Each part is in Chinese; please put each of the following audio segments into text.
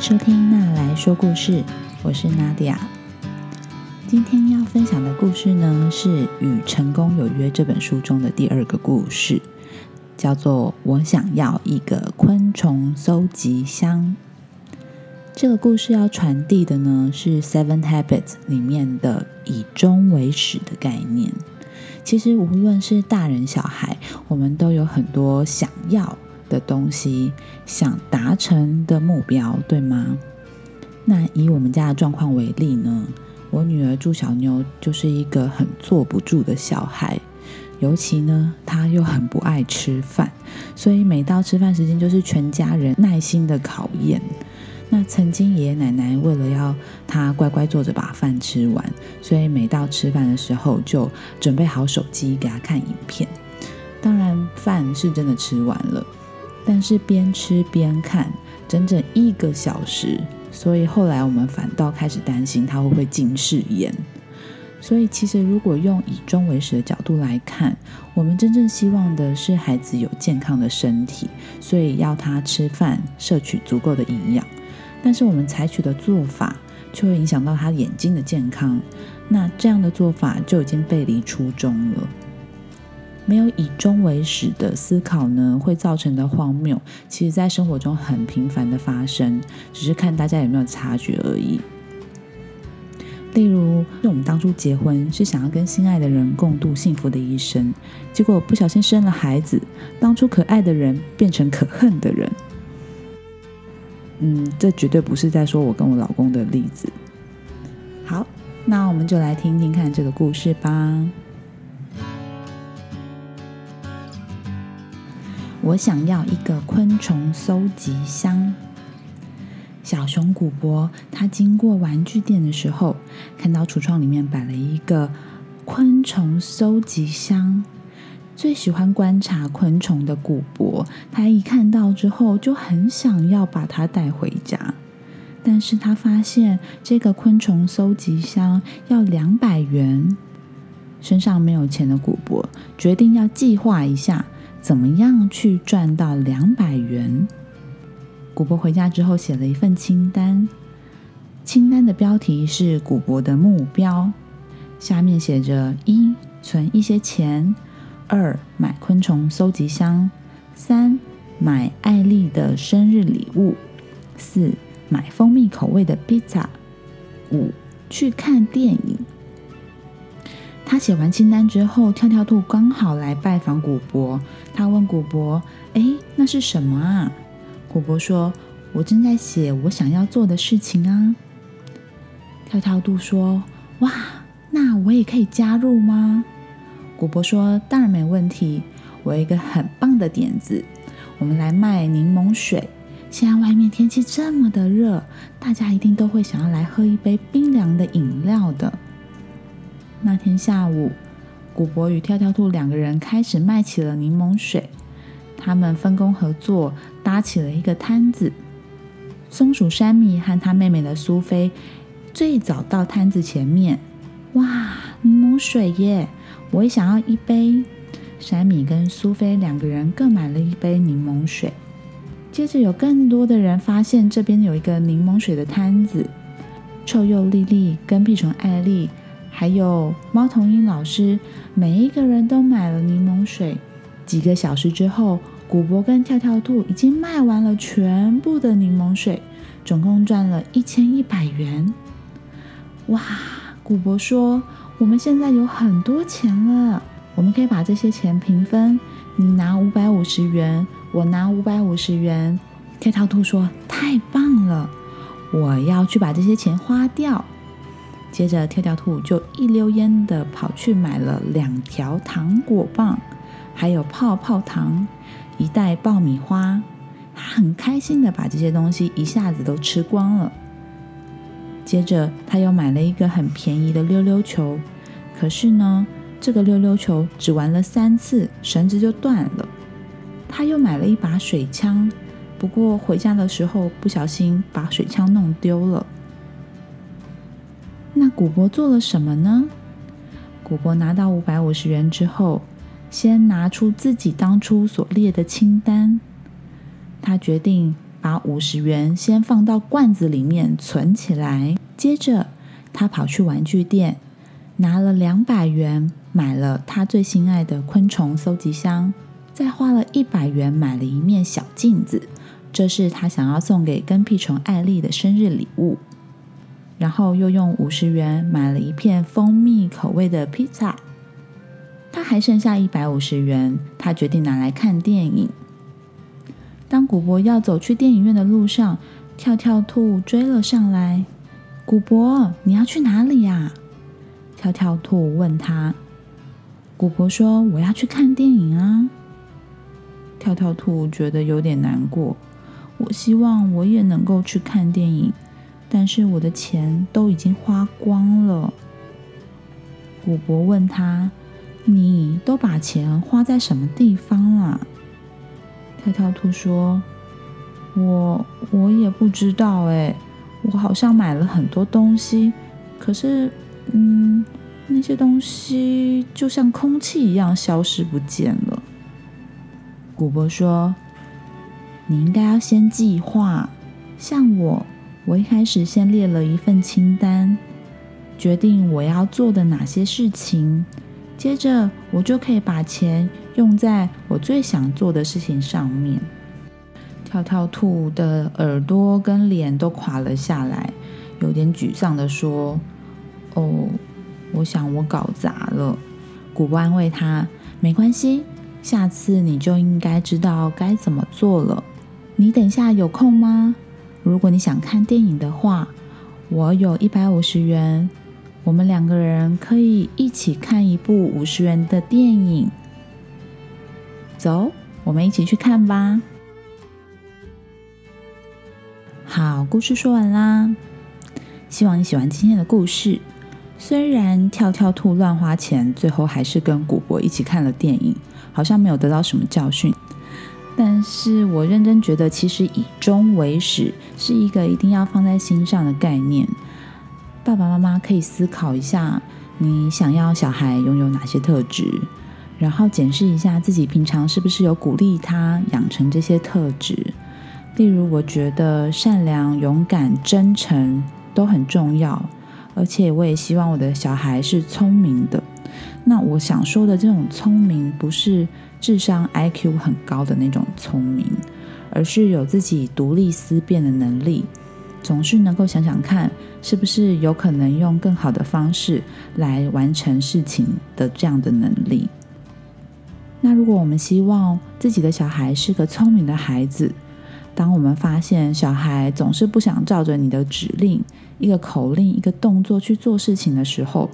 收听娜来说故事，我是娜迪亚。今天要分享的故事呢，是《与成功有约》这本书中的第二个故事，叫做“我想要一个昆虫搜集箱”。这个故事要传递的呢，是《Seven Habits》里面的以终为始的概念。其实无论是大人小孩，我们都有很多想要的东西，想达成的目标，对吗？那以我们家的状况为例呢，我女儿朱小妞就是一个很坐不住的小孩，尤其呢，她又很不爱吃饭，所以每到吃饭时间，就是全家人耐心的考验。那曾经爷爷奶奶为了要他乖乖坐着把饭吃完，所以每到吃饭的时候就准备好手机给他看影片。当然饭是真的吃完了，但是边吃边看整整一个小时，所以后来我们反倒开始担心他会不会近视眼。所以其实如果用以终为始的角度来看，我们真正希望的是孩子有健康的身体，所以要他吃饭摄取足够的营养。但是我们采取的做法却会影响到他眼睛的健康，那这样的做法就已经背离初衷了。没有以终为始的思考呢，会造成的荒谬，其实在生活中很频繁的发生，只是看大家有没有察觉而已。例如，我们当初结婚是想要跟心爱的人共度幸福的一生，结果不小心生了孩子，当初可爱的人变成可恨的人。嗯，这绝对不是在说我跟我老公的例子。好，那我们就来听听看这个故事吧。我想要一个昆虫搜集箱。小熊古博他经过玩具店的时候，看到橱窗里面摆了一个昆虫搜集箱。最喜欢观察昆虫的古博，他一看到之后就很想要把它带回家。但是他发现这个昆虫搜集箱要两百元，身上没有钱的古博决定要计划一下，怎么样去赚到两百元。古博回家之后写了一份清单，清单的标题是古博的目标，下面写着：一存一些钱。二买昆虫收集箱，三买艾丽的生日礼物，四买蜂蜜口味的披萨，五去看电影。他写完清单之后，跳跳兔刚好来拜访古博。他问古博：“哎，那是什么啊？”古博说：“我正在写我想要做的事情啊。”跳跳兔说：“哇，那我也可以加入吗？”古博说：“当然没问题，我有一个很棒的点子，我们来卖柠檬水。现在外面天气这么的热，大家一定都会想要来喝一杯冰凉的饮料的。”那天下午，古博与跳跳兔两个人开始卖起了柠檬水。他们分工合作，搭起了一个摊子。松鼠山米和他妹妹的苏菲最早到摊子前面。哇，柠檬水耶！我也想要一杯。山米跟苏菲两个人各买了一杯柠檬水。接着有更多的人发现这边有一个柠檬水的摊子。臭鼬丽丽、跟屁虫艾丽，还有猫头鹰老师，每一个人都买了柠檬水。几个小时之后，古博跟跳跳兔已经卖完了全部的柠檬水，总共赚了一千一百元。哇！古博说。我们现在有很多钱了，我们可以把这些钱平分。你拿五百五十元，我拿五百五十元。跳跳兔说：“太棒了，我要去把这些钱花掉。”接着，跳跳兔就一溜烟的跑去买了两条糖果棒，还有泡泡糖，一袋爆米花。他很开心的把这些东西一下子都吃光了。接着，他又买了一个很便宜的溜溜球，可是呢，这个溜溜球只玩了三次，绳子就断了。他又买了一把水枪，不过回家的时候不小心把水枪弄丢了。古伯做了什么呢？古伯拿到五百五十元之后，先拿出自己当初所列的清单，他决定把五十元先放到罐子里面存起来。接着，他跑去玩具店，拿了两百元买了他最心爱的昆虫搜集箱，再花了一百元买了一面小镜子，这是他想要送给跟屁虫艾丽的生日礼物。然后又用五十元买了一片蜂蜜口味的披萨。他还剩下一百五十元，他决定拿来看电影。当古博要走去电影院的路上，跳跳兔追了上来。古博，你要去哪里呀？跳跳兔问他。古博说：“我要去看电影啊。”跳跳兔觉得有点难过。我希望我也能够去看电影，但是我的钱都已经花光了。古博问他。你都把钱花在什么地方了？跳跳兔说：“我我也不知道哎，我好像买了很多东西，可是，嗯，那些东西就像空气一样消失不见了。”古博说：“你应该要先计划，像我，我一开始先列了一份清单，决定我要做的哪些事情。”接着，我就可以把钱用在我最想做的事情上面。跳跳兔的耳朵跟脸都垮了下来，有点沮丧的说：“哦，我想我搞砸了。”古博安慰他：“没关系，下次你就应该知道该怎么做了。你等下有空吗？如果你想看电影的话，我有一百五十元。”我们两个人可以一起看一部五十元的电影，走，我们一起去看吧。好，故事说完啦，希望你喜欢今天的故事。虽然跳跳兔乱花钱，最后还是跟古博一起看了电影，好像没有得到什么教训，但是我认真觉得，其实以终为始是一个一定要放在心上的概念。爸爸妈妈可以思考一下，你想要小孩拥有哪些特质，然后检视一下自己平常是不是有鼓励他养成这些特质。例如，我觉得善良、勇敢、真诚都很重要，而且我也希望我的小孩是聪明的。那我想说的这种聪明，不是智商 IQ 很高的那种聪明，而是有自己独立思辨的能力。总是能够想想看，是不是有可能用更好的方式来完成事情的这样的能力。那如果我们希望自己的小孩是个聪明的孩子，当我们发现小孩总是不想照着你的指令、一个口令、一个动作去做事情的时候，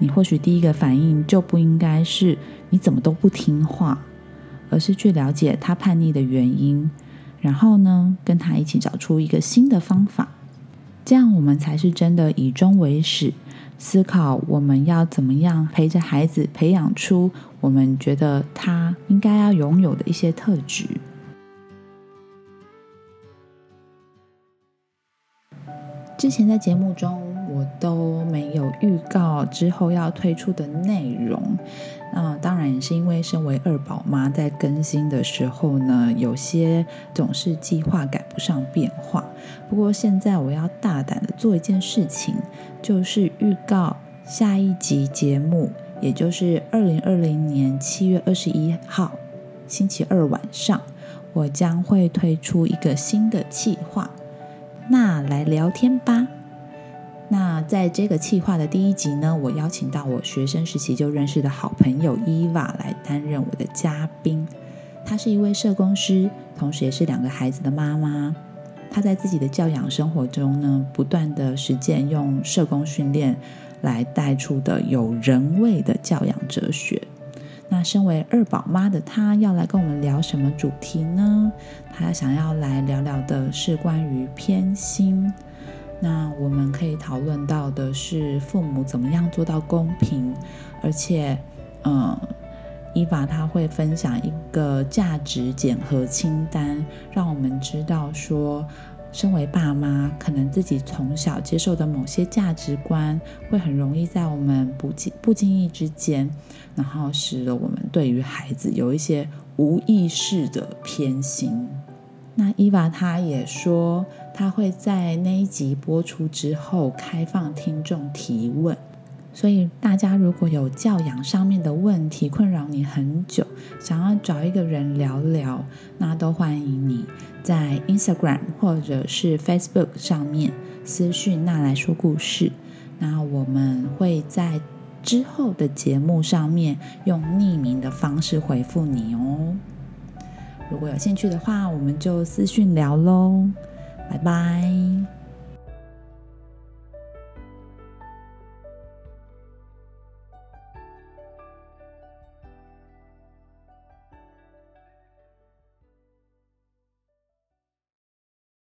你或许第一个反应就不应该是你怎么都不听话，而是去了解他叛逆的原因。然后呢，跟他一起找出一个新的方法，这样我们才是真的以终为始，思考我们要怎么样陪着孩子培养出我们觉得他应该要拥有的一些特质。之前在节目中。我都没有预告之后要推出的内容，那当然也是因为身为二宝妈，在更新的时候呢，有些总是计划赶不上变化。不过现在我要大胆的做一件事情，就是预告下一集节目，也就是二零二零年七月二十一号星期二晚上，我将会推出一个新的计划。那来聊天吧。那在这个企划的第一集呢，我邀请到我学生时期就认识的好朋友伊娃来担任我的嘉宾。她是一位社工师，同时也是两个孩子的妈妈。她在自己的教养生活中呢，不断的实践用社工训练来带出的有人味的教养哲学。那身为二宝妈的她，要来跟我们聊什么主题呢？她想要来聊聊的是关于偏心。那我们可以讨论到的是，父母怎么样做到公平，而且，嗯，伊娃他会分享一个价值检核清单，让我们知道说，身为爸妈，可能自己从小接受的某些价值观，会很容易在我们不经不经意之间，然后使得我们对于孩子有一些无意识的偏心。那伊娃她也说，他会在那一集播出之后开放听众提问。所以大家如果有教养上面的问题困扰你很久，想要找一个人聊聊，那都欢迎你在 Instagram 或者是 Facebook 上面私讯那来说故事。那我们会在之后的节目上面用匿名的方式回复你哦。如果有兴趣的话，我们就私讯聊喽，拜拜。